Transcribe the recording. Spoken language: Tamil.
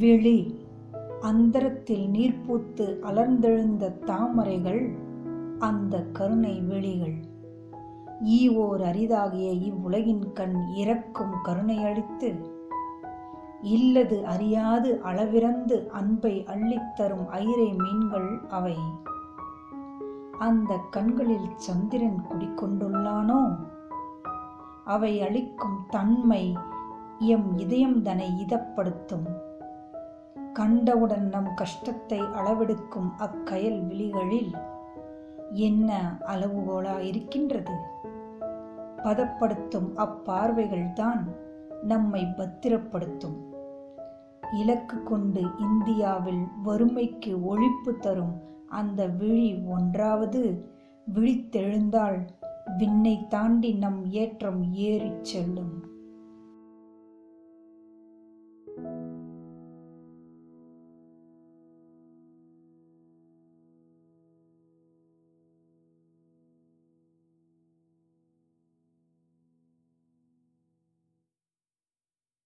விழி. அந்தரத்தில் நீர் பூத்து அலர்ந்தெழுந்த தாமரைகள் அந்த கருணை விழிகள். ஈவோர் அரிதாகிய இவ்வுலகின் கண் இறக்கும் கருணையளித்து இல்லது அறியாது அளவிறந்து அன்பை அள்ளித்தரும் ஐரை மீன்கள் அவை. அந்த கண்களில் சந்திரன் குடிக்கொண்டுள்ளானோ? அவை அளிக்கும் தன்மை எம் இதயம் தனை இதப்படுத்தும். கண்டவுடன் நம் கஷ்டத்தை அளவெடுக்கும் அக்கயல் விழிகளில் என்ன அளவுகோலா இருக்கின்றது? பதப்படுத்தும் அப்பார்வைகள்தான் நம்மை பத்திரப்படுத்தும். இலக்கு கொண்டு இந்தியாவில் வறுமைக்கு ஒழிப்பு தரும் அந்த விழி ஒன்றாவது விழித்தெழுந்தால் விண்ணை தாண்டி நம் ஏற்றம் ஏறிச் செல்லும்.